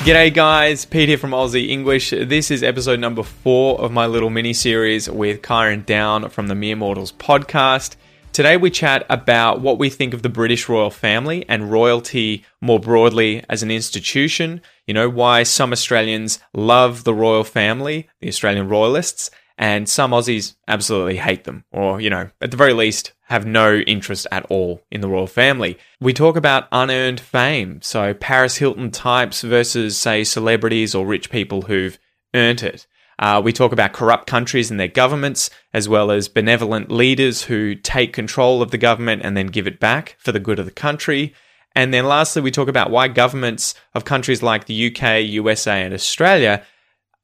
G'day, guys. Pete here from Aussie English. This is episode number four of my little mini series with Kyron Down from the Mere Mortals podcast. Today, we chat about what we think of the British royal family and royalty more broadly as an institution. You know, why some Australians love the royal family, the Australian royalists, and some Aussies absolutely hate them, or, you know, at the very least, have no interest at all in the royal family. We talk about unearned fame, so Paris Hilton types versus, say, celebrities or rich people who've earned it. Uh, we talk about corrupt countries and their governments, as well as benevolent leaders who take control of the government and then give it back for the good of the country. And then lastly, we talk about why governments of countries like the UK, USA, and Australia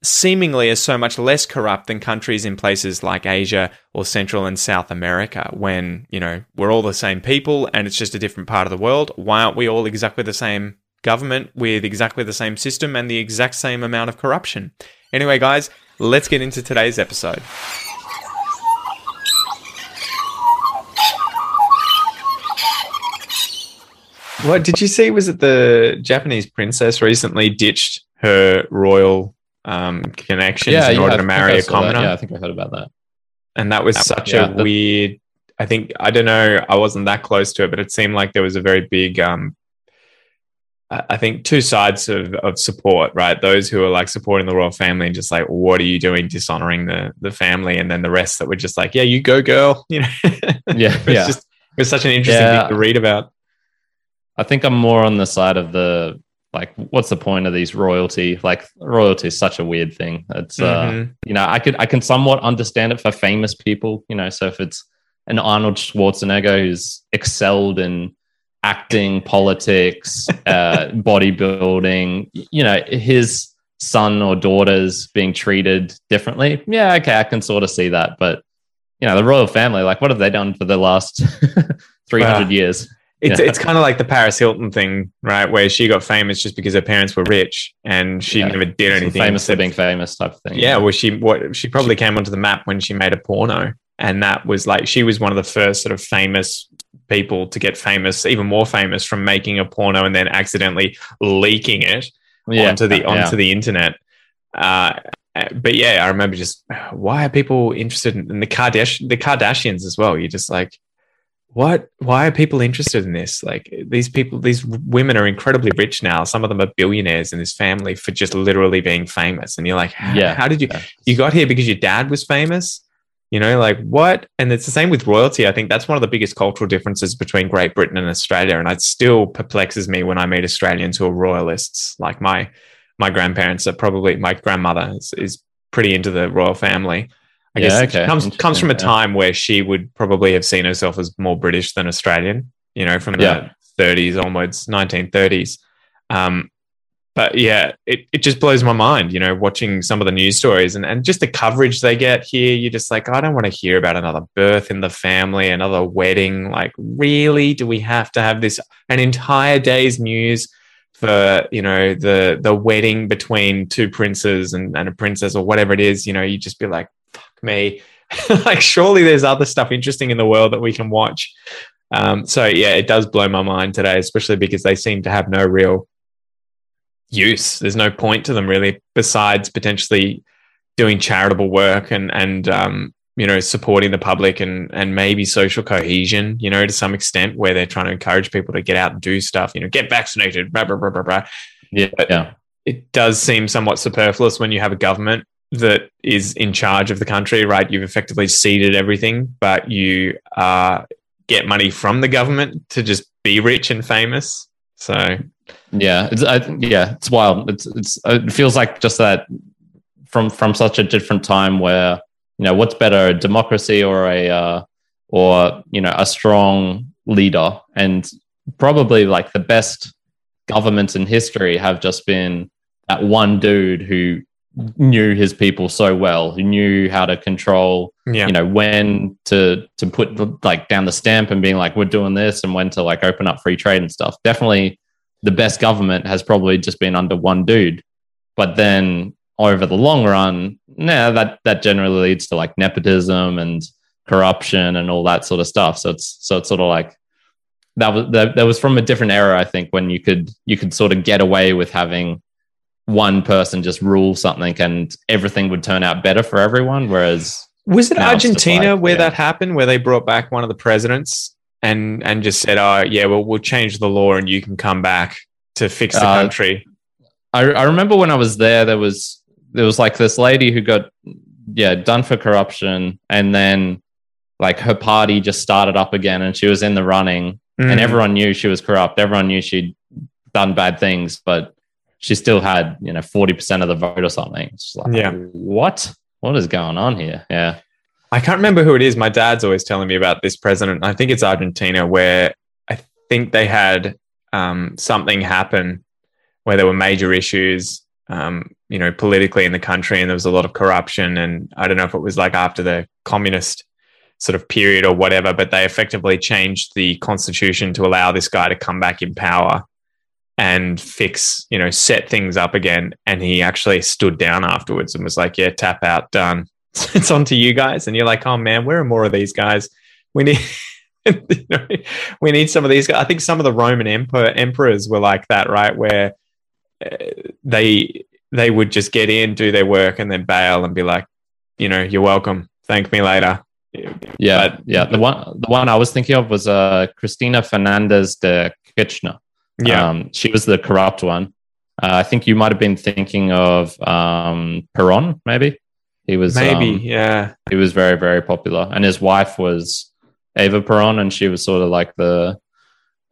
seemingly are so much less corrupt than countries in places like Asia or Central and South America when, you know, we're all the same people and it's just a different part of the world. Why aren't we all exactly the same government with exactly the same system and the exact same amount of corruption? Anyway, guys, let's get into today's episode. What did you see? Was it the Japanese princess recently ditched her royal um, connections Yeah, in order to marry a commoner? Yeah, I think I heard about that. and that was such Yeah, a weird i think i don't know i wasn't that close to it but it seemed like there was a very big um i think two sides of, of support right those who are like supporting the royal family and just like what are you doing dishonoring the the family and then the rest that were just like yeah you go girl you know Yeah, it's yeah. just it was such an interesting thing to read about I think I'm more on the side of the like, what's the point of these royalty? Like, royalty is such a weird thing. It's uh, Mhm. you know, I could I can somewhat understand it for famous people. You know, so if it's an Arnold Schwarzenegger who's excelled in acting, politics, uh, bodybuilding, you know, his son or daughters being treated differently. Yeah, okay, I can sort of see that, but you know, the royal family, like, what have they done for the last 300 Wow. years? It's Yeah. it's kind of like the Paris Hilton thing, right? Where she got famous just because her parents were rich and she Yeah. never did anything. famous for being famous type of thing. Yeah, well, she what she probably came onto the map when she made a porno, and that was like she was one of the first sort of famous people to get famous, even more famous from making a porno and then accidentally leaking it onto the yeah. onto the internet. Uh, but yeah, I remember just why are people interested in, in the Kardash the Kardashians as well? You're just like, what? Why are people interested in this? Like these people, these women are incredibly rich now. Some of them are billionaires in this family for just literally being famous. And you're like, Yeah. how did you? Yeah. You got here because your dad was famous. You know, like what? And it's the same with royalty. I think that's one of the biggest cultural differences between Great Britain and Australia. And it still perplexes me when I meet Australians who are royalists. Like my my grandparents are probably my grandmother is, is pretty into the royal family. I Yeah, guess okay. it comes comes from a Interesting, yeah. time where she would probably have seen herself as more British than Australian. You know, from the Yeah. 30s onwards, 1930s. Um, but yeah, it, it just blows my mind, you know, watching some of the news stories and, and just the coverage they get here. You're just like, I don't want to hear about another birth in the family, another wedding. Like, really? Do we have to have this an entire day's news for, you know, the the wedding between two princes and, and a princess or whatever it is? You know, you just be like, fuck me. like, surely there's other stuff interesting in the world that we can watch. Um, so yeah, it does blow my mind today, especially because they seem to have no real use. There's no point to them really, besides potentially doing charitable work and and um, you know supporting the public and and maybe social cohesion. You know, to some extent, where they're trying to encourage people to get out and do stuff. You know, get vaccinated. Blah blah blah blah blah. Yeah, yeah, It does seem somewhat superfluous when you have a government that is in charge of the country. Right, you've effectively ceded everything, but you uh, get money from the government to just be rich and famous. So yeah. It's I, yeah, it's wild. It's it's it feels like just that from from such a different time where you know what's better, a democracy or a uh, or you know a strong leader, and probably like the best governments in history have just been that one dude who knew his people so well, who knew how to control yeah, you know when to to put like down the stamp and being like we're doing this and when to like open up free trade and stuff. Definitely the best government has probably just been under one dude. But then over the long run nah that that generally leads to like nepotism and corruption and all that sort of stuff. So it's so it's sort of like that was that, that was from a different era i think when you could you could sort of get away with having one person just rule something and everything would turn out better for everyone. Whereas Was it Now it's just Argentina like, where yeah. that happened, where they brought back one of the presidents and and just said, "Oh, yeah, well, we'll change the law and you can come back to fix the Uh, country." I, I remember when I was there, there was there was like this lady who got yeah done for corruption, and then like her party just started up again, and she was in the running, and Mm. everyone knew she was corrupt. Everyone knew she'd done bad things, but she still had you know forty percent of the vote or something. It's like, Yeah. what what is going on here? Yeah, I can't remember who it is. My dad's always telling me about this president. I think it's Argentina, where I think they had um, something happen where there were major issues, um, you know, politically in the country, and there was a lot of corruption. And I don't know if it was like after the communist sort of period or whatever, but they effectively changed the constitution to allow this guy to come back in power and fix, you know, set things up again. And he actually stood down afterwards and was like, "Yeah, tap out, done." it's on to you guys and you're like oh man where are more of these guys we need you know, we need some of these guys i think some of the roman emperor emperors were like that right where uh, they they would just get in do their work and then bail and be like you know you're welcome thank me later yeah, But- yeah. The one the one I was thinking of was uh, Cristina Fernandez de Kirchner. Yeah Um, she was the corrupt one. Uh, I think you might have been thinking of um, Peron, maybe. He was maybe um, yeah he was very very popular, and his wife was Eva Peron, and she was sort of like the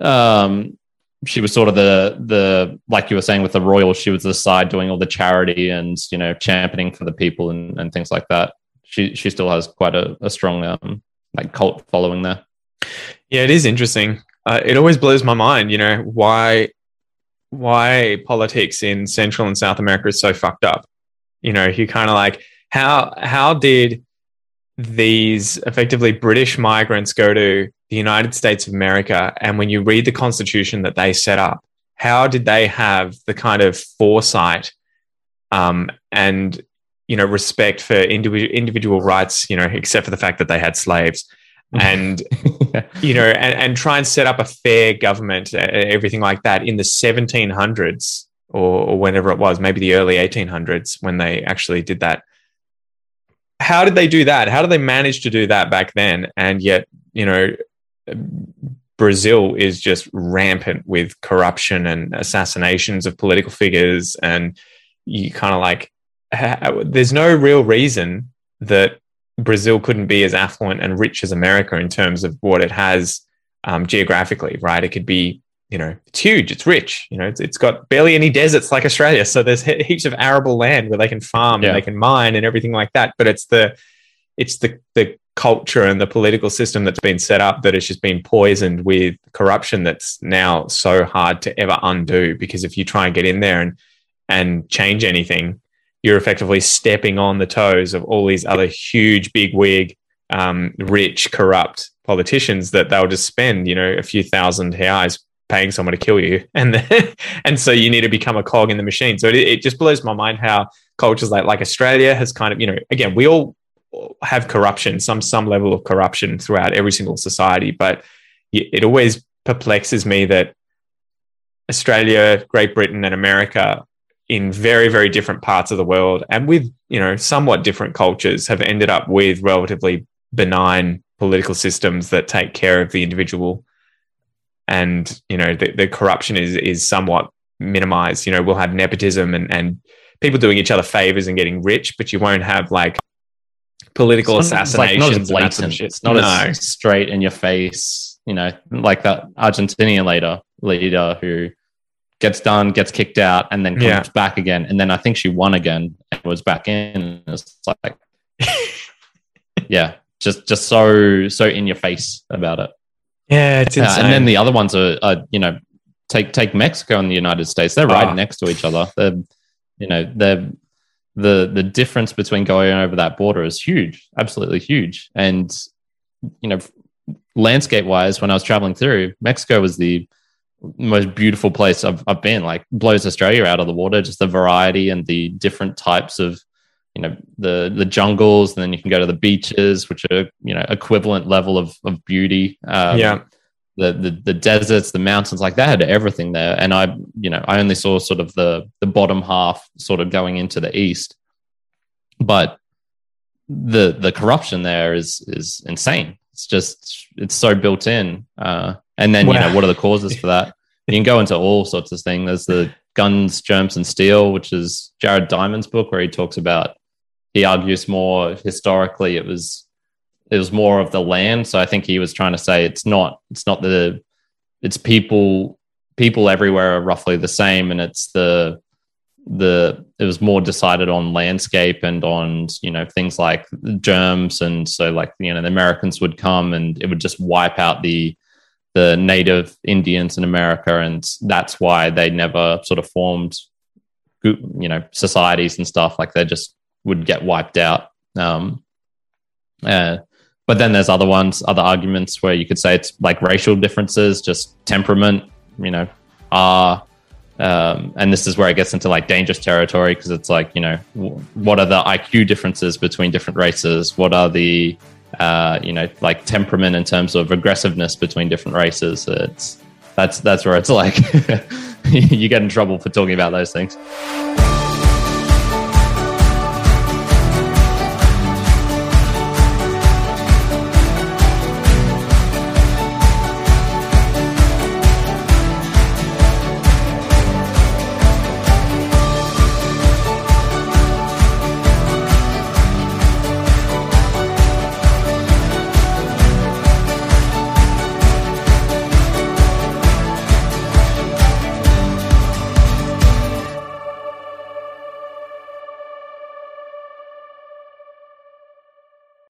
um, she was sort of the the like you were saying with the royal. She was the side doing all the charity and you know championing for the people and, and things like that. She she still has quite a, a strong um, like cult following there. Yeah, it is interesting. Uh, it always blows my mind, you know, why why politics in Central and South America is so fucked up. You know, you kind of like how how did these effectively British migrants go to the United States of America and when you read the constitution that they set up, how did they have the kind of foresight um, and you know respect for individual individual rights, you know, except for the fact that they had slaves and you know, and, and try and set up a fair government, uh, everything like that in the 1700s or, or whenever it was, maybe the early 1800s when they actually did that. How did they do that? How did they manage to do that back then? And yet, you know, Brazil is just rampant with corruption and assassinations of political figures. And you kind of like, there's no real reason that Brazil couldn't be as affluent and rich as America in terms of what it has um, geographically, right? It could be, you know, it's huge, it's rich, you know, it's, it's got barely any deserts like Australia. So there's he- heaps of arable land where they can farm Yeah. and they can mine and everything like that. But it's the, it's the, the culture and the political system that's been set up that has just been poisoned with corruption that's now so hard to ever undo because if you try and get in there and, and change anything, you're effectively stepping on the toes of all these other huge, big wig, um, rich, corrupt politicians that they'll just spend, you know, a few thousand reais paying someone to kill you, and then, and so you need to become a cog in the machine. So it, it just blows my mind how cultures like like Australia has kind of, you know, again, we all have corruption, some some level of corruption throughout every single society, but it always perplexes me that Australia, Great Britain, and America in very very different parts of the world and with you know somewhat different cultures have ended up with relatively benign political systems that take care of the individual and you know the, the corruption is is somewhat minimized you know we'll have nepotism and and people doing each other favors and getting rich but you won't have like political It's it's like not as blatant. shit. It's not no. as straight in your face, you know, like that Argentinian leader leader who gets done, gets kicked out, and then comes Yeah. back again. And then I think she won again and was back in. It's like, yeah, just just so so in your face about it. yeah it's Uh, and then the other ones are, are, you know, take take Mexico and the United States. They're right Ah. next to each other. They're, you know, they're the the difference between going over that border is huge, absolutely huge. And you know, landscape wise, when I was traveling through, Mexico was the most beautiful place I've, I've been. Like blows Australia out of the water. Just the variety and the different types of you know the the jungles, and then you can go to the beaches, which are you know equivalent level of of beauty. Um, yeah the, the the deserts, the mountains, like they had everything there. And I, you know, I only saw sort of the the bottom half, sort of going into the east, but the the corruption there is is insane. It's just it's so built in. Uh, and then wow. you know what are the causes for that? you can go into all sorts of things. There's the guns, germs, and steel, which is Jared Diamond's book, where he talks about. He argues more historically. It was it was more of the land. So I think he was trying to say it's not it's not the it's people people everywhere are roughly the same, and it's the the it was more decided on landscape and on you know things like germs and so like you know the Americans would come and it would just wipe out the the native Indians in America and that's why they never sort of formed you know societies and stuff like they just would get wiped out um uh, but then there's other ones other arguments where you could say it's like racial differences just temperament you know are um, and this is where it gets into like dangerous territory because it's like you know what are the IQ differences between different races? What are the uh, you know like temperament in terms of aggressiveness between different races? It's that's that's where it's like you get in trouble for talking about those things.